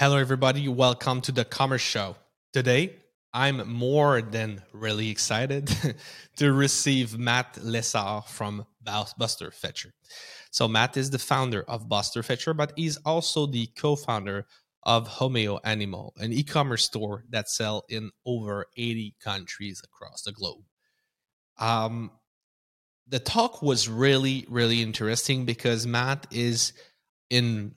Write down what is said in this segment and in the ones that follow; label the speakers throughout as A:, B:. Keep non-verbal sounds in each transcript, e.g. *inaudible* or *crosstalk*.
A: Hello, everybody. Welcome to the Commerce Show. Today, I'm more than really excited *laughs* to receive Matt Lessard from Buster Fetcher. So, Matt is the founder of Buster Fetcher, but he's also the co founder of Homeo Animal, an e commerce store that sells in over 80 countries across the globe. Um, the talk was really, really interesting because Matt is in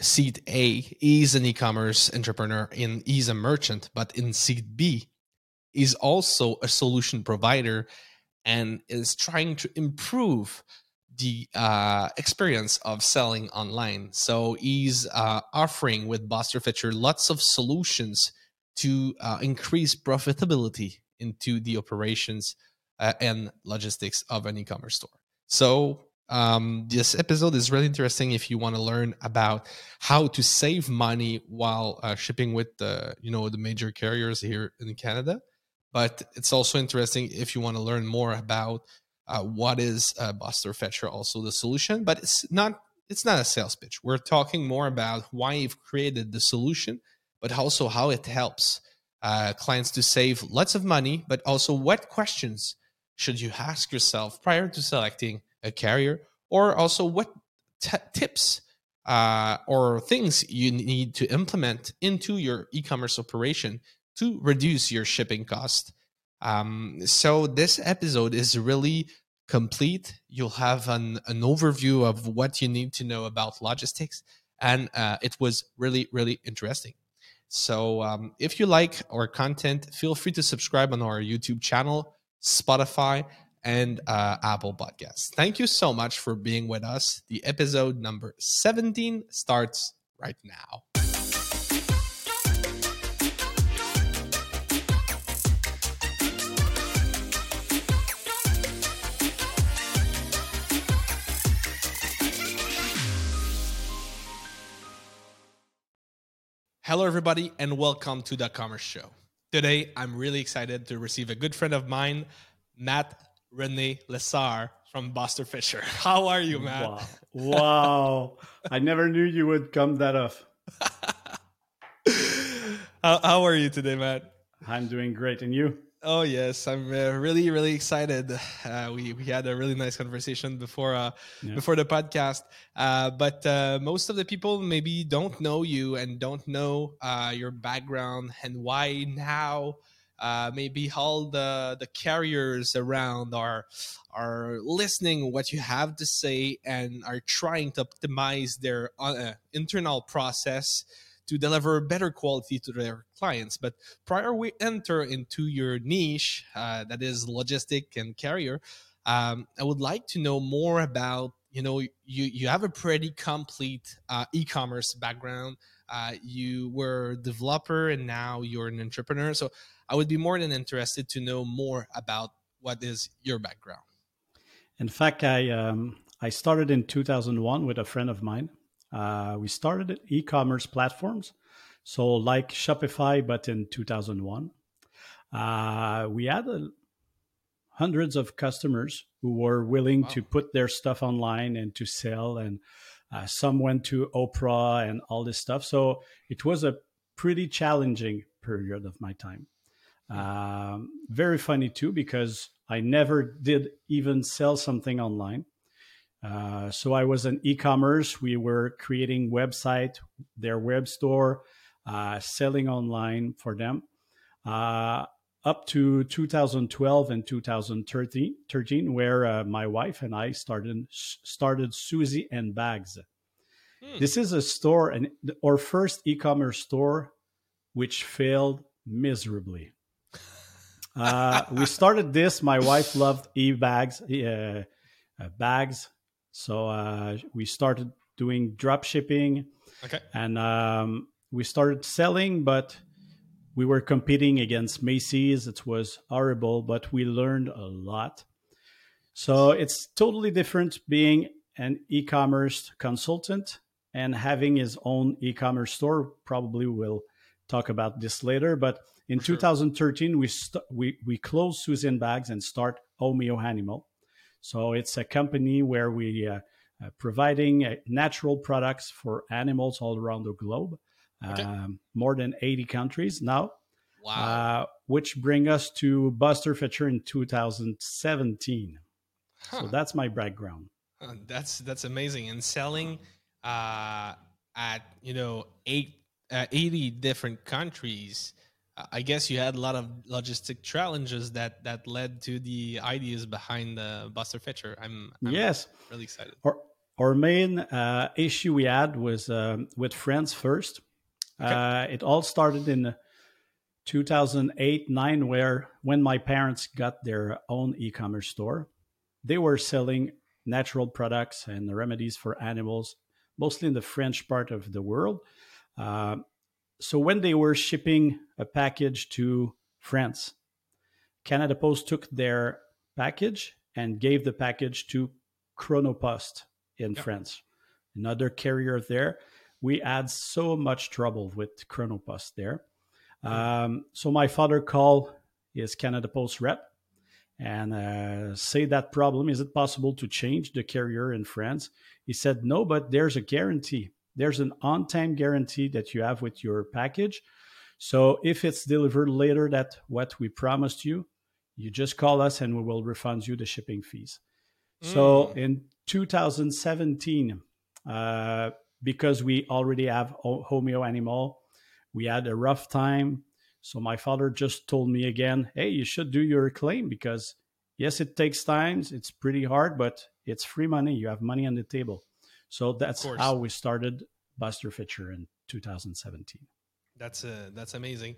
A: seat A, he's an e-commerce entrepreneur and he's a merchant, but in seat B, he's also a solution provider and is trying to improve the uh, experience of selling online. So he's uh, offering with Buster Fetcher lots of solutions to uh, increase profitability into the operations uh, and logistics of an e-commerce store. So um, this episode is really interesting if you want to learn about how to save money while uh, shipping with the you know the major carriers here in Canada. But it's also interesting if you want to learn more about uh, what is uh, Buster Fetcher, also the solution. But it's not it's not a sales pitch. We're talking more about why you've created the solution, but also how it helps uh, clients to save lots of money, but also what questions should you ask yourself prior to selecting a carrier, or also what t- tips uh, or things you need to implement into your e-commerce operation to reduce your shipping cost. Um, so this episode is really complete. You'll have an, an overview of what you need to know about logistics, and uh, it was really, really interesting. So um, if you like our content, feel free to subscribe on our YouTube channel, Spotify, and uh, Apple Podcasts. Thank you so much for being with us. The episode number 17 starts right now. Hello, everybody, and welcome to the Commerce Show. Today, I'm really excited to receive a good friend of mine, Matt Rene Lessard from Buster Fetcher. *laughs* How are you, man?
B: Wow. wow. I never knew you would come that off. *laughs*
A: how, how are you today, Matt?
B: I'm doing great. And you?
A: Oh yes, I'm uh, really really excited. Uh, we we had a really nice conversation before uh, yeah. before the podcast. Uh, but uh, most of the people maybe don't know you and don't know uh, your background and why now uh, maybe all the the carriers around are are listening what you have to say and are trying to optimize their uh, internal process to deliver better quality to their clients. But prior we enter into your niche, uh, that is logistic and carrier, um, I would like to know more about you know you you have a pretty complete uh, e-commerce background. Uh, you were a developer and now you're an entrepreneur. So I would be more than interested to know more about what is your background.
B: In fact, I um, I started in 2001 with a friend of mine. Uh, we started e-commerce platforms, so like Shopify, but in 2001. Uh, we had uh, hundreds of customers who were willing wow. to put their stuff online and to sell, and uh, some went to Oprah and all this stuff. So it was a pretty challenging period of my time. Um, very funny too, because I never did even sell something online. Uh, so I was an e-commerce. We were creating website, their web store, uh, selling online for them. Uh, up to 2012 and 2013, 13, where uh, my wife and I started started Susie and Bags. Hmm. This is a store, and our first e-commerce store, which failed miserably. Uh, we started this. My wife loved e bags, uh, uh, bags. So uh, we started doing drop shipping.
A: Okay.
B: And um, we started selling, but we were competing against Macy's. It was horrible, but we learned a lot. So it's totally different being an e commerce consultant and having his own e commerce store. Probably we'll talk about this later, but in sure. 2013, we, st- we we closed Susan Bags and start Homeo Animal. So it's a company where we uh, uh, providing uh, natural products for animals all around the globe. okay. um, more than 80 countries now.
A: Wow.
B: Uh, which bring us to Buster Fetcher in 2017. Huh. So that's my background.
A: that's that's amazing. And selling uh, at you know eight uh, 80 different countries. I guess you had a lot of logistic challenges that that led to the ideas behind the Buster Fetcher. I'm, I'm
B: yes
A: really excited.
B: Our, our main uh, issue we had was um, with France first. Okay. Uh, it all started in 2008 9 where when my parents got their own e-commerce store they were selling natural products and remedies for animals mostly in the french part of the world uh, so when they were shipping a package to france canada post took their package and gave the package to chronopost in yep. france another carrier there we had so much trouble with chronopost there um, so my father called his Canada Post rep and uh, say that problem. Is it possible to change the carrier in France? He said no, but there's a guarantee. There's an on-time guarantee that you have with your package. So if it's delivered later than what we promised you, you just call us and we will refund you the shipping fees. Mm. So in 2017, uh, because we already have Homeo Animal we had a rough time. So my father just told me again, hey, you should do your claim because yes, it takes time. It's pretty hard, but it's free money. You have money on the table. So that's how we started Buster Fetcher in 2017.
A: That's uh, that's amazing.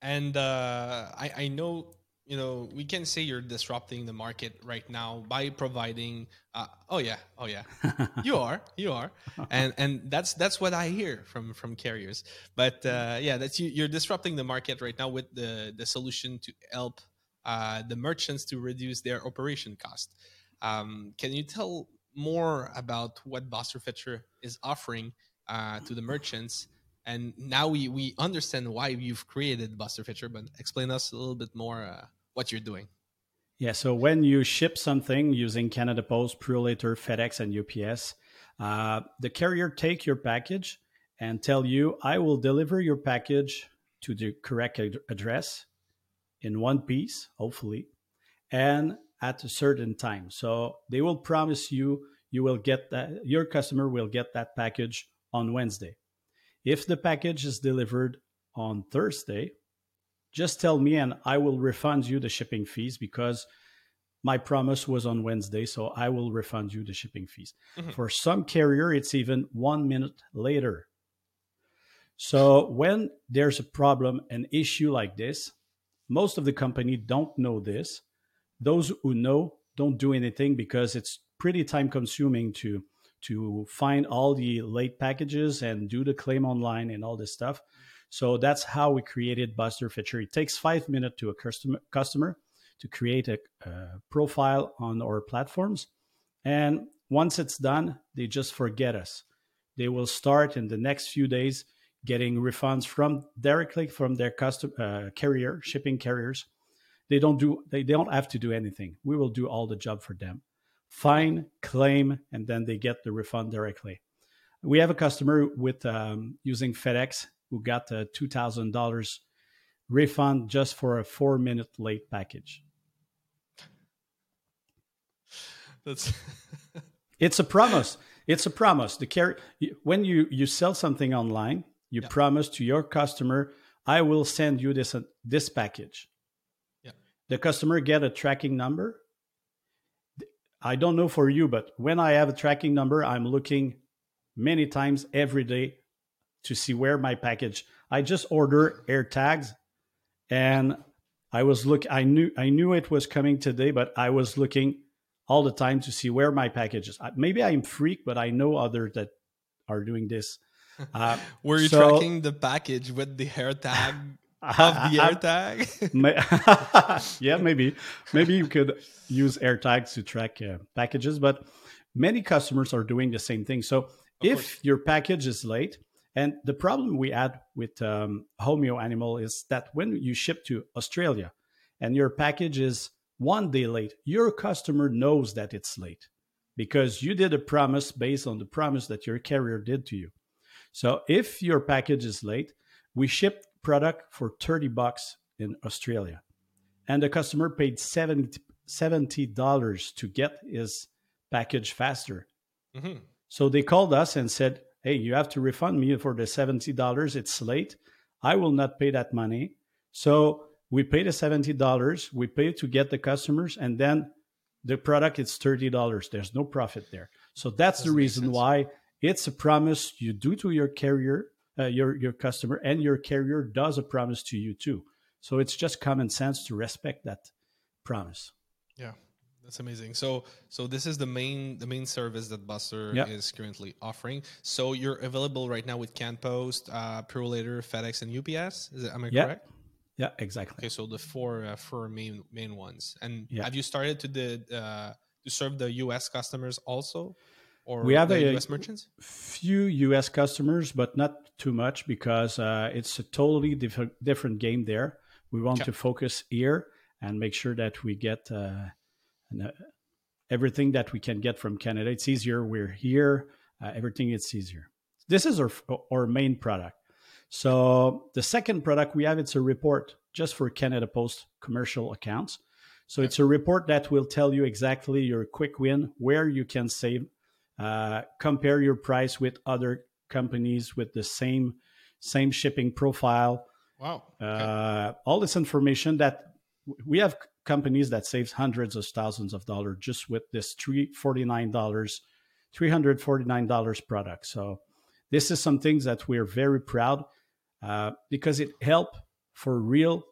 A: And uh, I, I know you know we can say you're disrupting the market right now by providing uh, oh yeah oh yeah. *laughs* You are you are. And and that's that's what i hear from from carriers. But uh, yeah that's you, you're disrupting the market right now with the the solution to help uh, the merchants to reduce their operation cost. Um, can you tell more about what Buster Fetcher is offering uh, to the merchants and now we we understand why you've created Buster Fetcher, but explain us a little bit more uh, what you're doing.
B: Yeah, so when you ship something using Canada Post, Purolator, FedEx, and UPS, uh, the carrier take your package and tell you, "I will deliver your package to the correct ad- address in one piece, hopefully, and at a certain time." So they will promise you you will get that your customer will get that package on Wednesday if the package is delivered on Thursday, just tell me and I will refund you the shipping fees because my promise was on Wednesday, so I will refund you the shipping fees. Mm-hmm. For some carrier, it's even one minute later. So when there's a problem, an issue like this, most of the company don't know this. Those who know don't do anything because it's pretty time consuming to to find all the late packages and do the claim online and all this stuff. So that's how we created Buster Fetcher. It takes five minutes to a customer customer to create a, a profile on our platforms, and once it's done, they just forget us. They will start in the next few days getting refunds from directly from their custom uh, carrier shipping carriers. They don't do they, they don't have to do anything. We will do all the job for them fine, claim, and then they get the refund directly. We have a customer with um, using FedEx who got a two thousand dollars refund just for a four minute late package.
A: That's *laughs*
B: it's a promise. It's a promise. The carry when you you sell something online, you yeah. promise to your customer, I will send you this uh, this package. The customer get a tracking number I don't know for you, but when I have a tracking number, I'm looking many times every day to see where my package. I just order air tags, and I was look. I knew I knew it was coming today, but I was looking all the time to see where my package is. Maybe I'm freak, but I know others that are doing this. *laughs*
A: Uh, Were you so, tracking the package with the hair tag of *laughs* the
B: AirTag? *laughs* *laughs* yeah, maybe. Maybe you could use AirTags to track uh, packages, but many customers are doing the same thing. So of if course. your package is late, and the problem we had with um, Homeo Animal is that when you ship to Australia and your package is one day late, your customer knows that it's late because you did a promise based on the promise that your carrier did to you. So if your package is late, we ship product for 30 bucks in Australia. And the customer paid 70 $70 to get his package faster. Mm-hmm. So they called us and said, Hey, you have to refund me for the $70. It's late. I will not pay that money. So we pay the $70. We pay to get the customers, and then the product is $30. There's no profit there. So that's Doesn't the reason why it's a promise you do to your carrier, uh, your, your customer, and your carrier does a promise to you too. So it's just common sense to respect that promise.
A: Yeah, that's amazing. So so this is the main the main service that Buster yeah. is currently offering. So you're available right now with CanPost, uh, Purolator, FedEx, and UPS. Is it, am I
B: yeah.
A: correct?
B: Yeah, exactly.
A: Okay, so the four uh, four main main ones. And yeah. have you started to the uh, to serve the US customers also? Or
B: we have
A: a US merchants?
B: Few US customers, but not too much because uh, it's a totally different different game there. We want okay. to focus here and make sure that we get uh, uh, everything that we can get from Canada. It's easier. We're here. Uh, everything is easier. This is our our main product. So the second product we have it's a report just for Canada Post commercial accounts. So it's a report that will tell you exactly your quick win, where you can save, uh, compare your price with other companies with the same same shipping profile.
A: Wow.
B: Okay. Uh, all this information that we have companies that saves hundreds of thousands of dollars just with this three forty nine dollars, three hundred forty nine dollars product. So this is some things that we're very proud uh, because it helped for real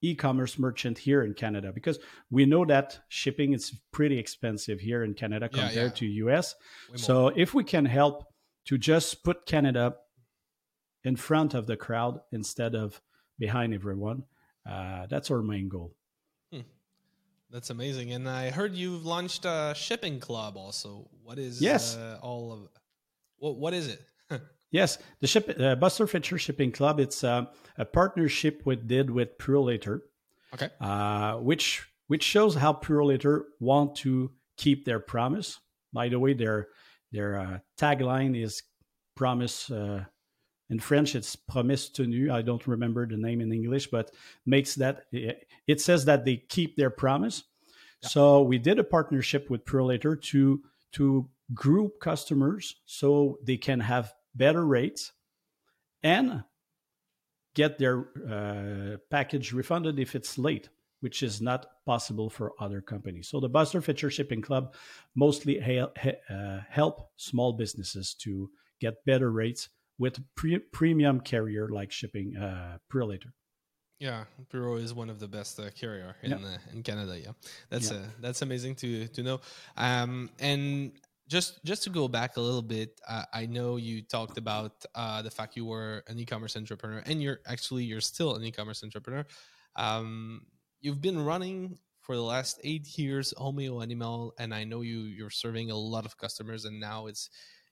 B: e-commerce merchant here in Canada because we know that shipping is pretty expensive here in Canada compared yeah, yeah. to US. So if we can help to just put Canada in front of the crowd instead of behind everyone, uh, that's our main goal.
A: That's amazing. And I heard you've launched a shipping club also. What is
B: yes.
A: Uh, all of what what is it? *laughs*
B: yes, the ship uh, Buster Fetcher Shipping Club. It's uh, a partnership we did with Purolator.
A: Okay.
B: Uh, which which shows how Purolator want to keep their promise. By the way, their their uh, tagline is promise uh, in French, it's promesse tenue. I don't remember the name in English, but makes that it says that they keep their promise. Yeah. So we did a partnership with Purolator to to group customers so they can have better rates and get their uh, package refunded if it's late, which is not possible for other companies. So the Buster Fetcher Shipping Club mostly ha- ha- uh, help small businesses to get better rates with pre- premium carrier like shipping uh, Purolator.
A: Yeah, Puro is one of the best uh, carrier in uh, in Canada. Yeah, that's yeah. Uh, that's amazing to to know. Um, and just just to go back a little bit, uh, I know you talked about uh, the fact you were an e-commerce entrepreneur, and you're actually you're still an e-commerce entrepreneur. Um, you've been running for the last eight years Homeo Animal, and I know you you're serving a lot of customers, and now it's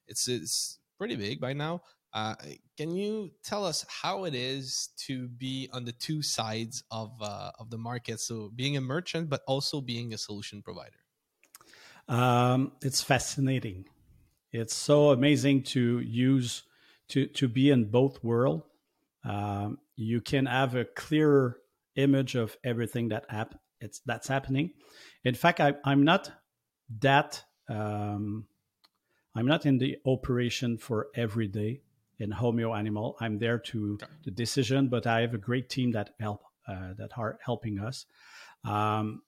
A: it's it's pretty big by now. Uh, can you tell us how it is to be on the two sides of uh, of the market? So being a merchant, but also being a solution provider.
B: Um, it's fascinating. It's so amazing to use to to be in both world. Um, you can have a clearer image of everything that app it's that's happening. In fact, I, I'm not that. Um, I'm not in the operation for every day in Homeo Animal. I'm there to okay. the decision, but I have a great team that help uh, that are helping us. Um,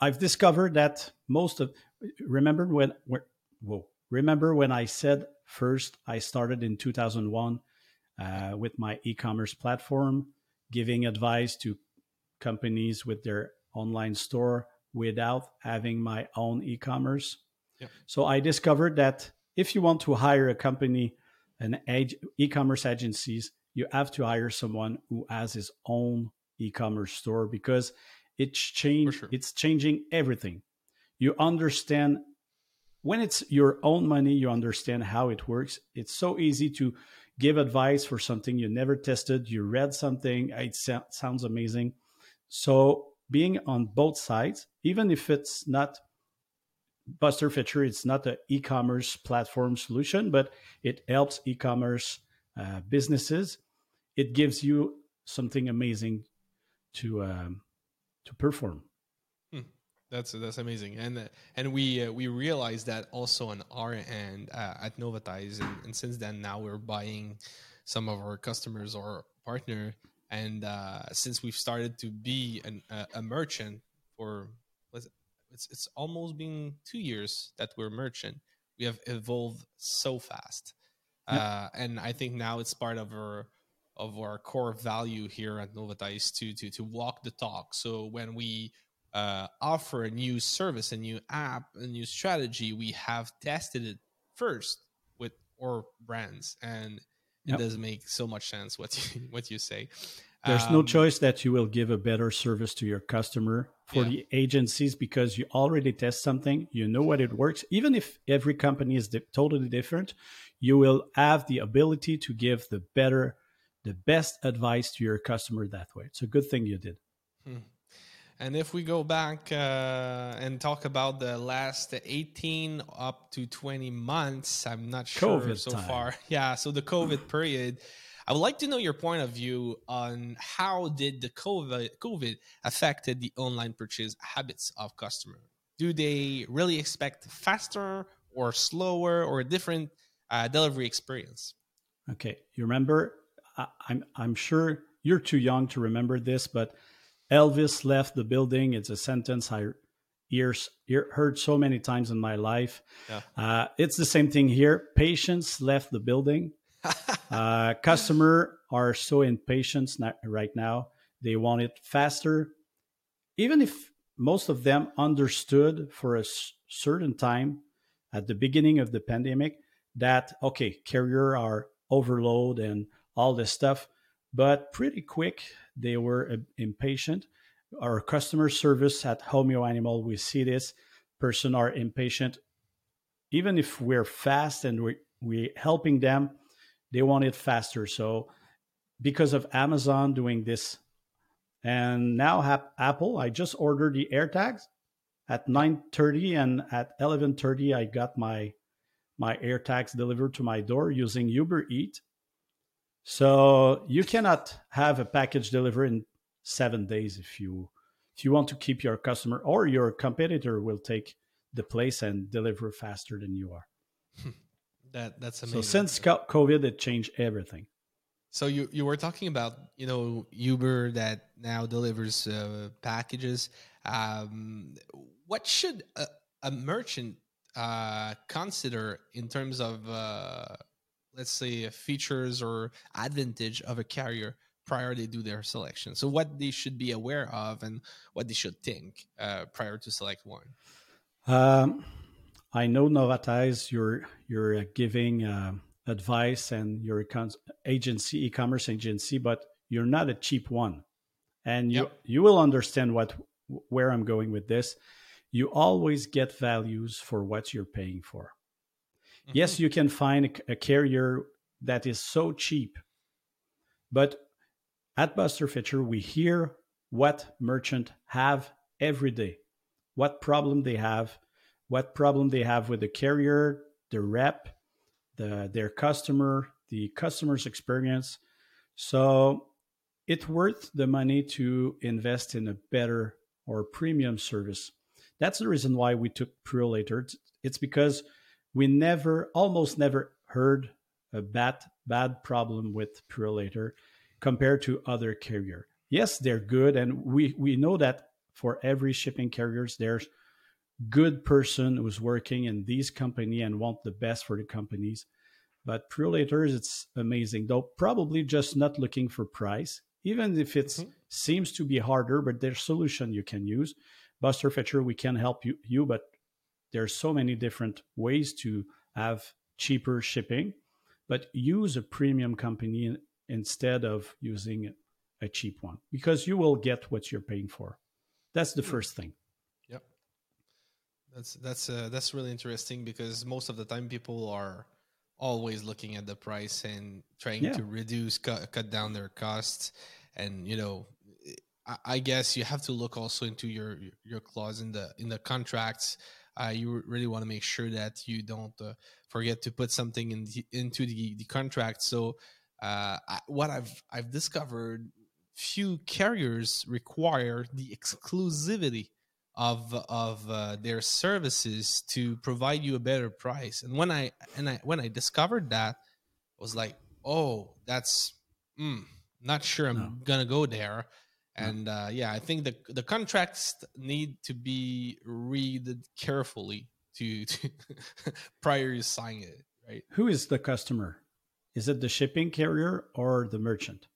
B: I've discovered that most of remember when, when whoa remember when I said first I started in 2001 uh, with my e-commerce platform, giving advice to companies with their online store without having my own e-commerce. So I discovered that if you want to hire a company an ag- e-commerce agencies, you have to hire someone who has his own e-commerce store because it's change sure. it's changing everything. You understand when it's your own money, you understand how it works. It's so easy to give advice for something you never tested. You read something, it so- sounds amazing. So being on both sides, even if it's not Buster Fetcher, it's not an e-commerce platform solution, but it helps e-commerce uh, businesses. It gives you something amazing to um, to perform.
A: Hmm. That's that's amazing, and uh, and we uh, we realized that also on our end uh, at Novatize, and, and, since then now we're buying some of our customers or partner, and uh, since we've started to be an, a merchant for it's it's almost been two years that we're merchant. We have evolved so fast, uh, and I think now it's part of our of our core value here at Novatize to to to walk the talk. So when we uh, offer a new service, a new app, a new strategy, we have tested it first with our brands, and it yep. does make so much sense what you *laughs* what you say.
B: There's um, no choice that you will give a better service to your customer for yeah. the agencies because you already test something, you know what it works. Even if every company is di- totally different, you will have the ability to give the better, the best advice to your customer that way. It's a good thing you did. Hmm.
A: And if we go back uh, and talk about the last 18 up to 20 months, I'm not sure COVID so time. far. *laughs* Yeah, so the COVID *sighs* period. I would like to know your point of view on how did the COVID, COVID affected the online purchase habits of customers. Do they really expect faster or slower or a different uh, delivery experience?
B: Okay, you remember? I, I'm I'm sure you're too young to remember this, but Elvis left the building. It's a sentence I ears heard so many times in my life. Yeah. Uh, it's the same thing here. Patience left the building. *laughs* uh, customer are so impatient right now. They want it faster. Even if most of them understood for a certain time at the beginning of the pandemic that okay, carrier are overload and all this stuff, but pretty quick they were uh, impatient. Our customer service at Homeo Animal, we see this person are impatient. Even if we're fast and we we helping them, they want it faster. So because of Amazon doing this, and now Apple, I just ordered the AirTags at 9:30 and at 11:30 I got my my AirTags delivered to my door using Uber Eat. So you cannot have a package delivered in 7 days if you if you want to keep your customer or your competitor will take the place and deliver faster than you are.
A: That that's amazing.
B: So since COVID, it changed everything.
A: So you you were talking about you know Uber that now delivers uh, packages. Um, what should a, a merchant uh, consider in terms of uh, let's say features or advantage of a carrier prior they do their selection? So what they should be aware of and what they should think uh, prior to select one.
B: Um, I know Novatize, you're you're giving uh, advice and you're agency, e-commerce agency, but you're not a cheap one, and you yep. you will understand what where I'm going with this. You always get values for what you're paying for. Mm-hmm. Yes, you can find a, carrier that is so cheap, but at Buster Fetcher, we hear what merchant have every day, what problem they have, what problem they have with the carrier, the rep, the their customer, the customer's experience. So it's worth the money to invest in a better or premium service. That's the reason why we took Purolator. It's because we never, almost never heard a bad bad problem with Purolator compared to other carrier. Yes, they're good, and we we know that for every shipping carriers, there's good person who's working in these company and want the best for the companies. But Purolators, it's amazing. Though probably just not looking for price, even if it mm-hmm. seems to be harder, but there's solution you can use. Buster Fetcher, we can help you, you, but there's so many different ways to have cheaper shipping. But use a premium company instead of using a cheap one because you will get what you're paying for. That's the hmm. first thing. Yep.
A: That's that's uh, that's really interesting because most of the time people are always looking at the price and trying yeah. to reduce cut, cut down their costs and you know I, I guess you have to look also into your your clause in the in the contracts uh, you really want to make sure that you don't uh, forget to put something in the, into the, the contract. So uh, I, what I've I've discovered, few carriers require the exclusivity of of uh, their services to provide you a better price. And when I and I when I discovered that, I was like, oh, that's mm, not sure I'm no. gonna go there. And uh, yeah, I think the the contracts need to be read carefully to, to *laughs* prior to signing it. Right?
B: Who is the customer? Is it the shipping carrier or the merchant?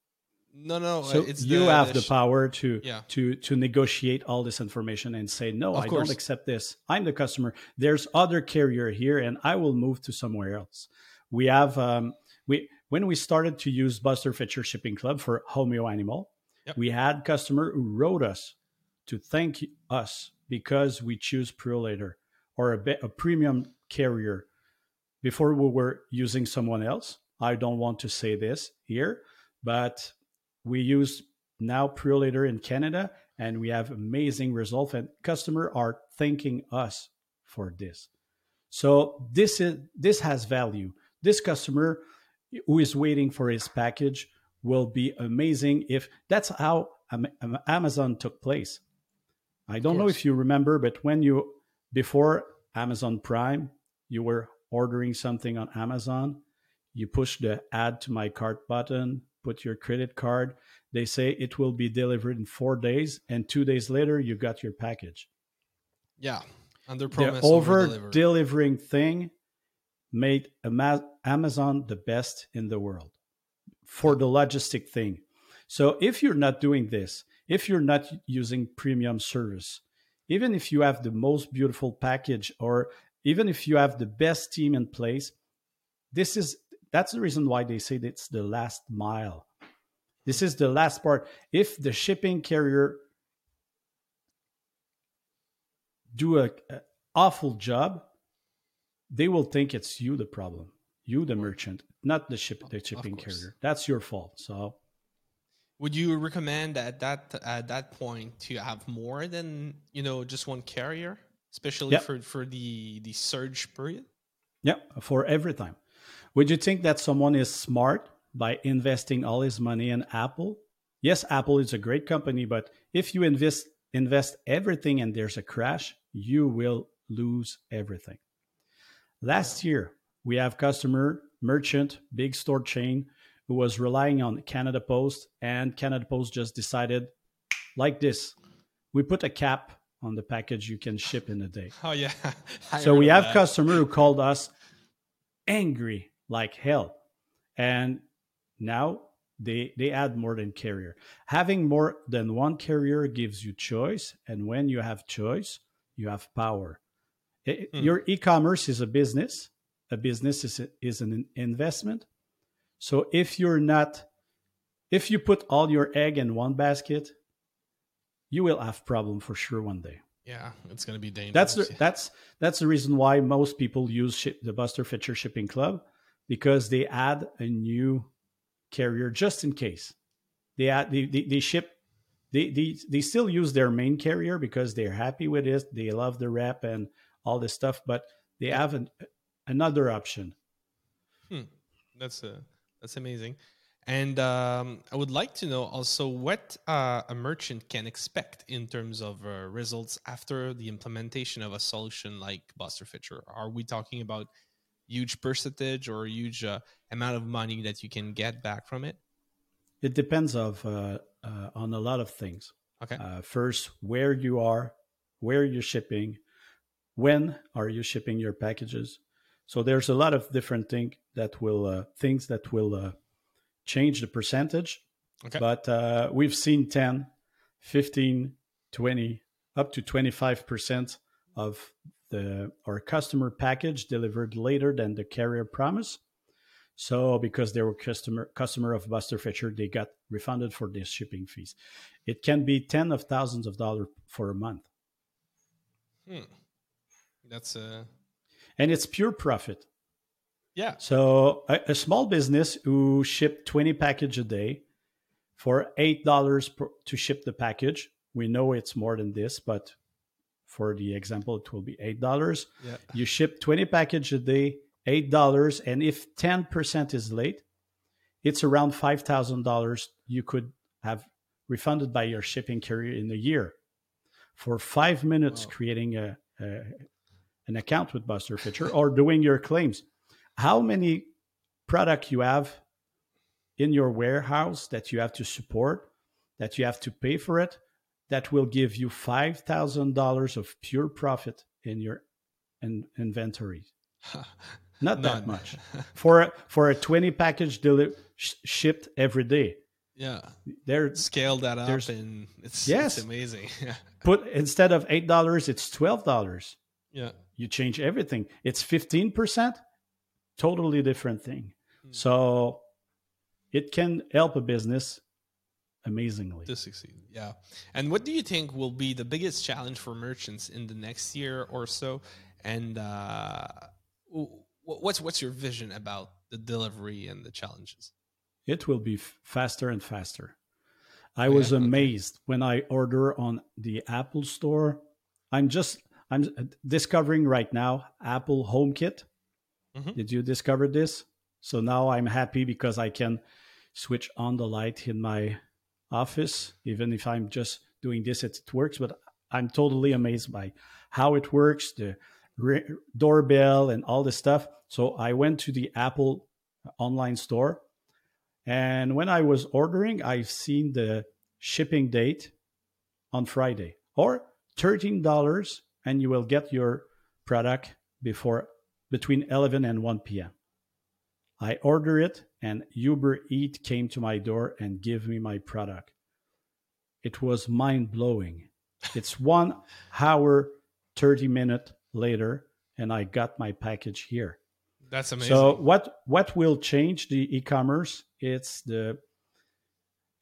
A: No, no.
B: So it's you the, have the, the power to yeah. to to negotiate all this information and say, no, of I course. don't accept this. I'm the customer. There's other carrier here, and I will move to somewhere else. We have um, we when we started to use Buster Fetcher Shipping Club for Homeo Animal, yep. we had customer who wrote us to thank us because we choose Purolator or a, a premium carrier before we were using someone else. I don't want to say this here, but we use now Purolator in Canada and we have amazing results and customer are thanking us for this. So this is this has value. This customer who is waiting for his package will be amazing if that's how Amazon took place. I don't know if you remember, but when you before Amazon Prime, you were ordering something on Amazon, you push the add to my cart button, put your credit card. They say it will be delivered in four days, and two days later, you got your package.
A: Yeah, under promise.
B: The over delivering thing made Amazon the best in the world for the logistic thing. So if you're not doing this, if you're not using premium service, even if you have the most beautiful package or even if you have the best team in place, this is that's the reason why they say it's the last mile. This is the last part. If the shipping carrier do a, a awful job, they will think it's you the problem, you the merchant, not the ship the shipping carrier. That's your fault. So
A: would you recommend at that at that point to have more than you know just one carrier, especially for for the the surge period?
B: Yeah, for every time. Would you think that someone is smart by investing all his money in Apple? Yes, Apple is a great company, but if you invest invest everything and there's a crash, you will lose everything. Last year, we have customer, merchant, big store chain who was relying on Canada Post and Canada Post just decided like this. We put a cap on the package you can ship in a day.
A: Oh yeah. *laughs*
B: so we have that. customer who called us angry like hell. And now they they add more than carrier. Having more than one carrier gives you choice, and when you have choice, you have power. Mm. Your e-commerce is a business. A business is is an investment. So if you're not, if you put all your egg in one basket, you will have problem for sure one day.
A: Yeah, it's going to be dangerous.
B: That's the, that's that's the reason why most people use ship, the Buster Fetcher Shipping Club because they add a new carrier just in case. They add they, they, they ship they, they they still use their main carrier because they're happy with it. They love the rep and all this stuff, but they have an, another option.
A: Hmm. That's a uh, that's amazing. And um, I would like to know also what uh, a merchant can expect in terms of uh, results after the implementation of a solution like Buster Fetcher. Are we talking about huge percentage or huge uh, amount of money that you can get back from it?
B: It depends of uh, uh, on a lot of things.
A: Okay.
B: Uh, first, where you are, where you're shipping, when are you shipping your packages? So there's a lot of different thing that will uh, things that will uh, change the percentage. Okay. But we've seen 10, 15, 20, up to 25% of the our customer package delivered later than the carrier promise. So because they were customer customer of Buster Fetcher, they got refunded for their shipping fees. It can be ten of thousands of dollars for a month.
A: Hmm. That's a uh...
B: and it's pure profit.
A: Yeah.
B: So a, a small business who ship twenty package a day for eight dollars to ship the package. We know it's more than this, but For the example, it will be eight dollars.
A: Yeah.
B: You ship twenty package a day, eight dollars, and if ten percent is late, it's around five thousand dollars. You could have refunded by your shipping carrier in a year. For five minutes,
A: Wow.
B: creating a, a an account with Buster Fetcher or doing your claims. How many product you have in your warehouse that you have to support, that you have to pay for it, that will give you five thousand dollars of pure profit in your in, inventory. *laughs* Not that much for a, for a twenty package deli- sh- shipped every day.
A: yeah.
B: There,
A: Scale that up and it's,
B: Yes.
A: it's amazing. *laughs*
B: Put instead of eight dollars, it's twelve dollars.
A: Yeah.
B: You change everything. It's 15%, totally different thing.
A: Hmm.
B: So it can help a business amazingly.
A: to succeed. Yeah. And what do you think will be the biggest challenge for merchants in the next year or so? And uh, what's what's your vision about the delivery and the challenges?
B: It will be faster and faster. I
A: Oh,
B: was
A: yeah? Okay.
B: amazed when I order on the Apple store. I'm just I'm discovering right now Apple HomeKit.
A: Mhm.
B: Did you discover this? So now I'm happy because I can switch on the light in my office, even if I'm just doing this, it works. But I'm totally amazed by how it works, the re- doorbell, and all this stuff. So I went to the Apple online store, and when I was ordering, I've seen the shipping date on Friday or thirteen dollars, and you will get your product before between 11 and 1 p.m. I order it and Uber Eat came to my door and gave me my product. It was mind blowing. It's one hour, 30 minute later, and I got my package here.
A: That's amazing.
B: So what what will change the e-commerce? It's the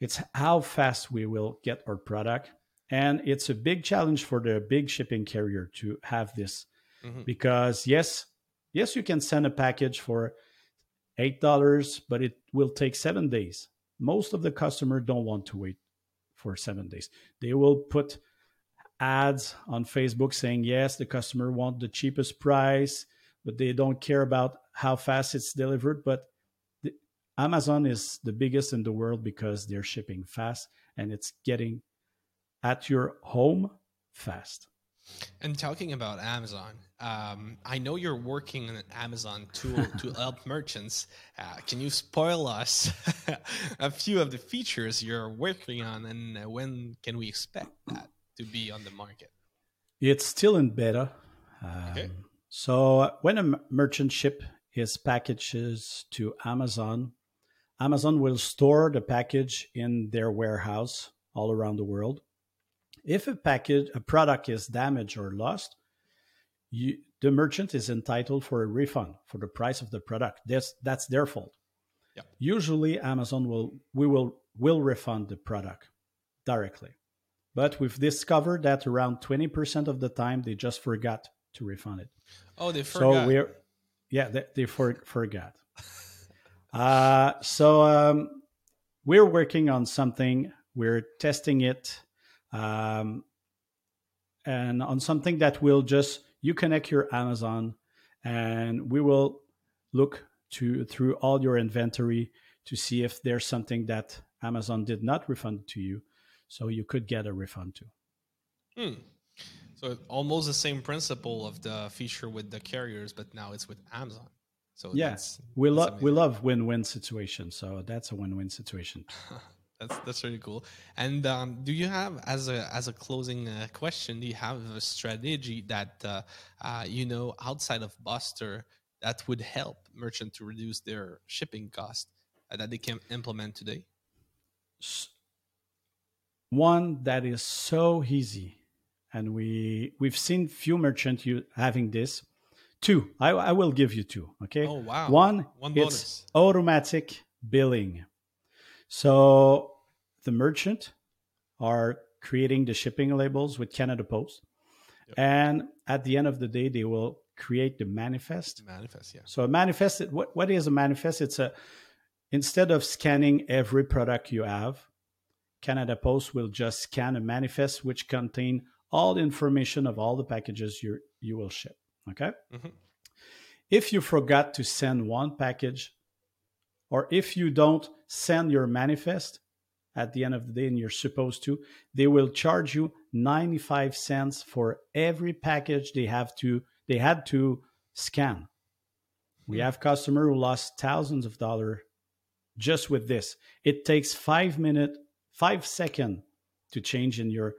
B: it's how fast we will get our product. And it's a big challenge for the big shipping carrier to have this
A: Mhm.
B: because yes, yes, you can send a package for eight dollars, but it will take seven days. Most of the customers don't want to wait for seven days. They will put ads on Facebook saying yes, the customer want the cheapest price, but they don't care about how fast it's delivered. But the, Amazon is the biggest in the world because they're shipping fast and it's getting at your home fast.
A: And talking about Amazon, um, I know you're working on an Amazon tool *laughs* to help merchants. Uh, can you spoil us *laughs* a few of the features you're working on, and when can we expect that to be on the market?
B: It's still in beta. Um,
A: Okay.
B: So uh, when a merchant ship his packages to Amazon, Amazon will store the package in their warehouse all around the world. If a package, a product is damaged or lost, you, the merchant is entitled for a refund for the price of the product. That's that's their fault. Usually, Amazon will we will will refund the product directly, but we've discovered that around twenty percent of the time they just forgot to refund it.
A: Oh, they forgot.
B: So we're yeah they, they for, forgot. *laughs* uh, so um, we're working on something. We're testing it, um, and on something that will just you connect your Amazon, and we will look to through all your inventory to see if there's something that Amazon did not refund to you, so you could get a refund too.
A: Hmm. So almost the same principle of the feature with the carriers, but now it's with Amazon. So
B: Yeah, We love we love win-win situations, so that's a win-win situation. *laughs*
A: that's that's really cool. And um, do you have as a as a closing uh, question? Do you have a strategy that uh, uh, you know outside of Buster that would help merchant to reduce their shipping cost uh, that they can implement today?
B: One that is so easy, and we we've seen few merchants you having this. Two, I, I will give you two. Okay.
A: Oh wow!
B: One,
A: one
B: it's automatic billing. So the merchant are creating the shipping labels with Canada Post,
A: Yep.
B: and at the end of the day, they will create the manifest
A: Manifest, yeah.
B: So a manifest, what, what is a manifest? It's a instead of scanning every product you have, Canada Post will just scan a manifest which contain all the information of all the packages you you will ship. Okay.
A: Mhm.
B: If you forgot to send one package, or if you don't send your manifest at the end of the day and you're supposed to, they will charge you 95 cents for every package they have to they had to scan. We
A: Hmm.
B: have customer who lost thousands of dollars just with this. It takes five minute, five second to change in your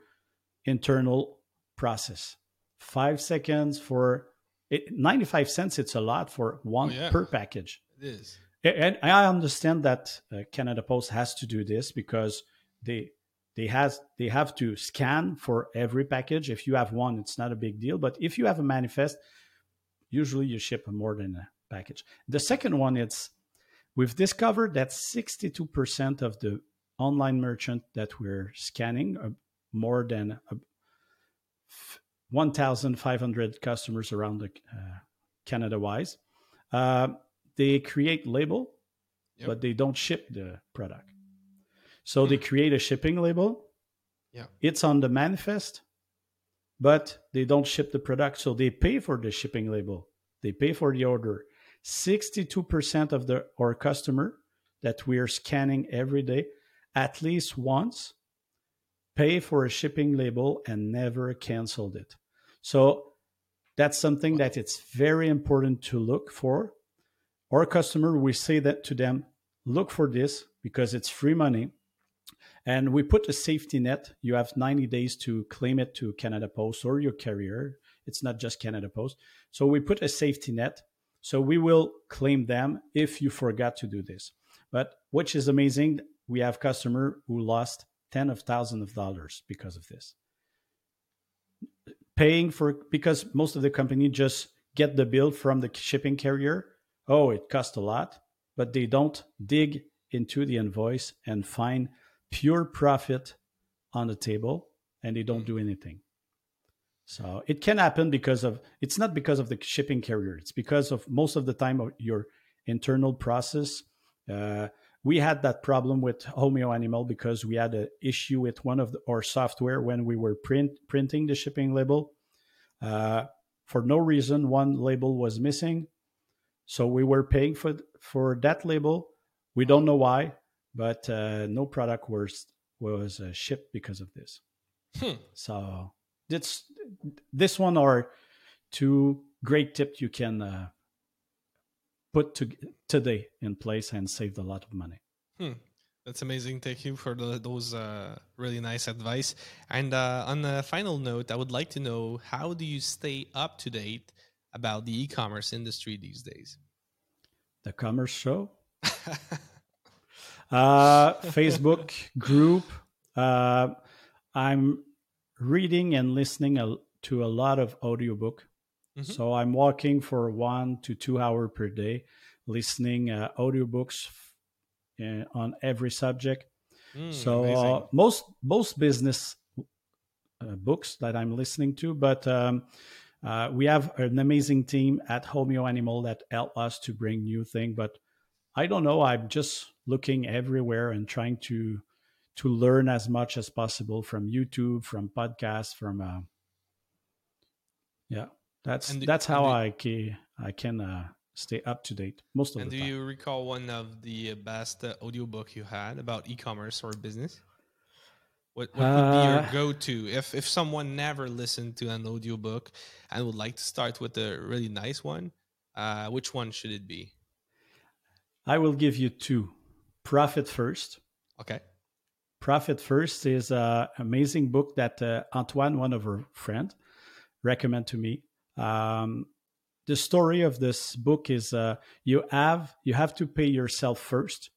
B: internal process. Five seconds for it, 95 cents. It's a lot for one
A: Oh, yeah.
B: per package.
A: It is.
B: And I understand that uh, Canada Post has to do this because they they has they have to scan for every package. If you have one, it's not a big deal. But if you have a manifest, usually you ship more than a package. The second one, it's we've discovered that 62% of the online merchant that we're scanning, uh, more than uh, 1,500 customers around the uh, Canada wise, uh, they create label,
A: Yep.
B: but they don't ship the product. So they create a shipping label.
A: Yeah.
B: It's on the manifest, but they don't ship the product. So they pay for the shipping label. They pay for the order. 62% of the our customer that we are scanning every day at least once pay for a shipping label and never canceled it. So that's something that it's very important to look for. Our customer, we say that to them, look for this because it's free money. And we put a safety net. You have 90 days to claim it to Canada Post or your carrier. It's not just Canada Post. So we put a safety net. So we will claim them if you forgot to do this. But which is amazing, we have customer who lost ten of thousands of dollars because of this. Paying for because most of the company just get the bill from the shipping carrier. Oh, it cost a lot, but they don't dig into the invoice and find pure profit on the table and they don't do anything. So it can happen because of it's not because of the shipping carrier. It's because of most of the time of your internal process. Uh, we had that problem with Homeo Animal because we had an issue with one of the, our software when we were print printing the shipping label. Uh, for no reason, one label was missing, so we were paying for for that label. We don't know why, but uh, no product was was uh, shipped because of this.
A: Hmm.
B: So this this one are two great tips you can uh, put to, today in place and save a lot of money.
A: Hmm. That's amazing. Thank you for the, those uh, really nice advice. And uh, on a final note, I would like to know how do you stay up to date about the e-commerce industry these days?
B: The Commerce Show, *laughs* uh, Facebook group. Uh, I'm reading and listening a, to a lot of audiobook.
A: Mhm.
B: So I'm walking for one to two hour per day, listening uh, audiobooks uh, on every subject.
A: Hmm,
B: so uh, most most business uh, books that I'm listening to, but um, uh, we have an amazing team at Homeo Animal that help us to bring new thing. But I don't know. I'm just looking everywhere and trying to to learn as much as possible from YouTube, from podcasts, from uh, yeah. That's
A: do-
B: that's how I can I can uh, stay up to date most of
A: and
B: the time.
A: And do you recall one of the best uh, audiobook you had about e-commerce or business? What, what would be your
B: Uh,
A: go-to if if someone never listened to an audiobook and would like to start with a really nice one? Uh, which one should it be?
B: I will give you two. Profit first.
A: Okay.
B: Profit First is an amazing book that uh, Antoine, one of our friends, recommend to me. Um, the story of this book is uh, you have you have to pay yourself first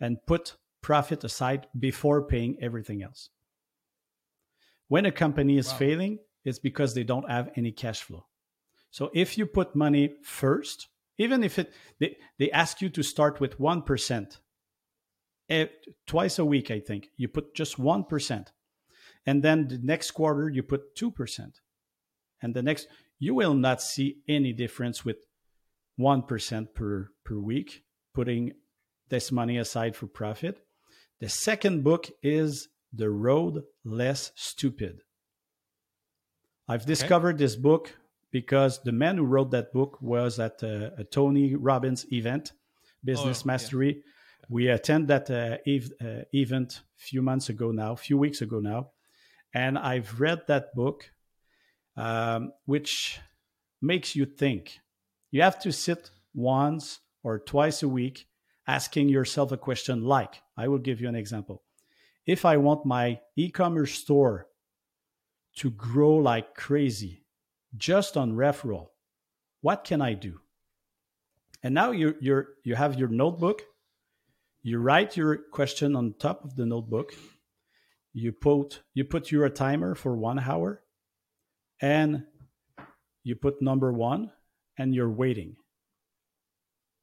B: and put profit aside before paying everything else. When a company is
A: Wow.
B: failing, it's because they don't have any cash flow. So if you put money first, even if it they, they ask you to start with one percent eh, twice a week, I think. You put just 1%. And then the next quarter, you put 2%. And the next, you will not see any difference with 1% per, per week, putting this money aside for profit. The second book is The Road Less Stupid. I've discovered okay. this book because the man who wrote that book was at a, a Tony Robbins event, Business oh, Mastery. Yeah. We attend that uh, ev- uh, event a few months ago now, a few weeks ago now, and I've read that book, um, which makes you think. You have to sit once or twice a week asking yourself a question like I will give you an example. If I want my e commerce store to grow like crazy just on referral, what can I do? And now you you you have your notebook. You write your question on top of the notebook. You put you put your timer for one hour, and you put number one, and you're waiting.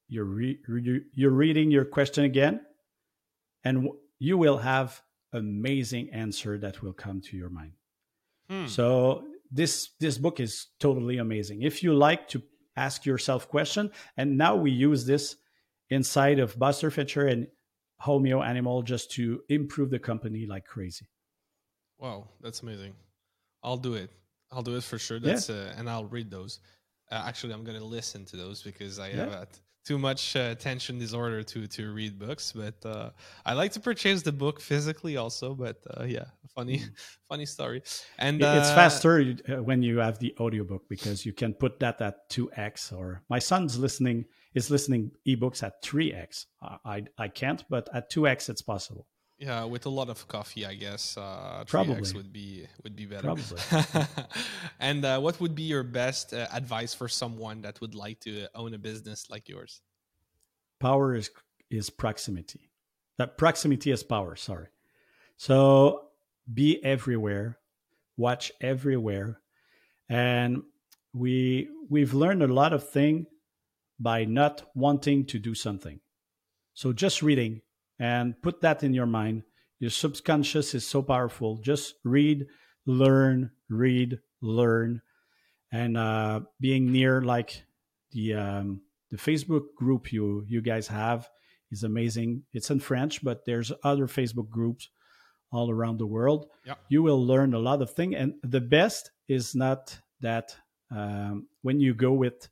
B: You're re, re, you're reading your question again, and you will have amazing answer that will come to your mind. Hmm. So this this book is totally amazing. If you like to ask yourself question, and now we use this inside of Buster Fetcher and Homeo Animal just to improve the company like crazy.
A: Wow, that's amazing. I'll do it. I'll do it for sure. That's yeah. uh, and I'll read those. Uh, actually, I'm going to listen to those because I yeah. have a too much uh, attention disorder to to read books but uh, i like to purchase the book physically also but uh, yeah funny mm. *laughs* funny story. And
B: it's uh, faster uh, when you have the audiobook because you can put that at 2x or my son's listening is listening ebooks at 3x i i can't but at 2x it's possible
A: yeah, with a lot of coffee, I guess uh, probably would be would be better.
B: Probably. *laughs*
A: and uh, what would be your best uh, advice for someone that would like to own a business like yours?
B: Power is is proximity. That proximity is power. Sorry. So be everywhere, watch everywhere, and we we've learned a lot of things by not wanting to do something. So just reading and put that in your mind. Your subconscious is so powerful. Just read, learn, read, learn, and uh, being near like the um, the Facebook group you you guys have is amazing. It's in French, but there's other Facebook groups all around the world. You will learn a lot of things, and the best is not that um, when you go with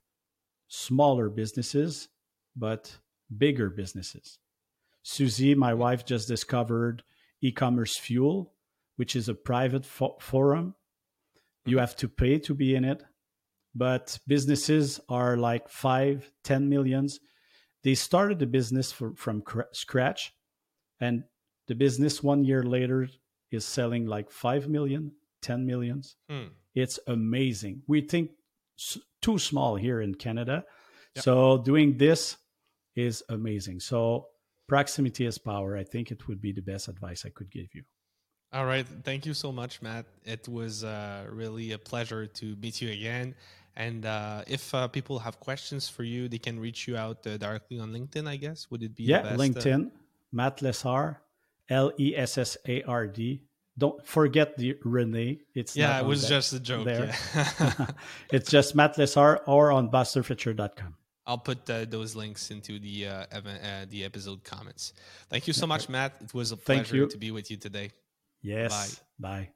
B: smaller businesses, but bigger businesses. Susie, my wife, just discovered e-commerce fuel, which is a private fo- forum. You mm-hmm. have to pay to be in it, but businesses are like five, ten millions. They started the business for, from cr- scratch, and the business one year later is selling like 5 million, 10 millions. Hmm. It's amazing. We think too small here in Canada. Yep. So doing this is amazing. So proximity is power. I think it would be the best advice I could give you.
A: All right. Thank you so much, Matt. It was uh, really a pleasure to meet you again. And uh, if uh, people have questions for you, they can reach you out uh, directly on LinkedIn, I guess. Would it be
B: yeah,
A: uh,
B: LinkedIn, Matt Lessard, L E S S A R D. Don't forget the Renee. It's
A: yeah, it was just a joke. There.
B: Yeah. *laughs* it's just Matt Lessard or on busterfetcher.com.
A: I'll put uh, those links into the uh, uh, the episode comments. Thank you so much, Matt. It was a pleasure to be with you today.
B: Yes. Bye. Bye.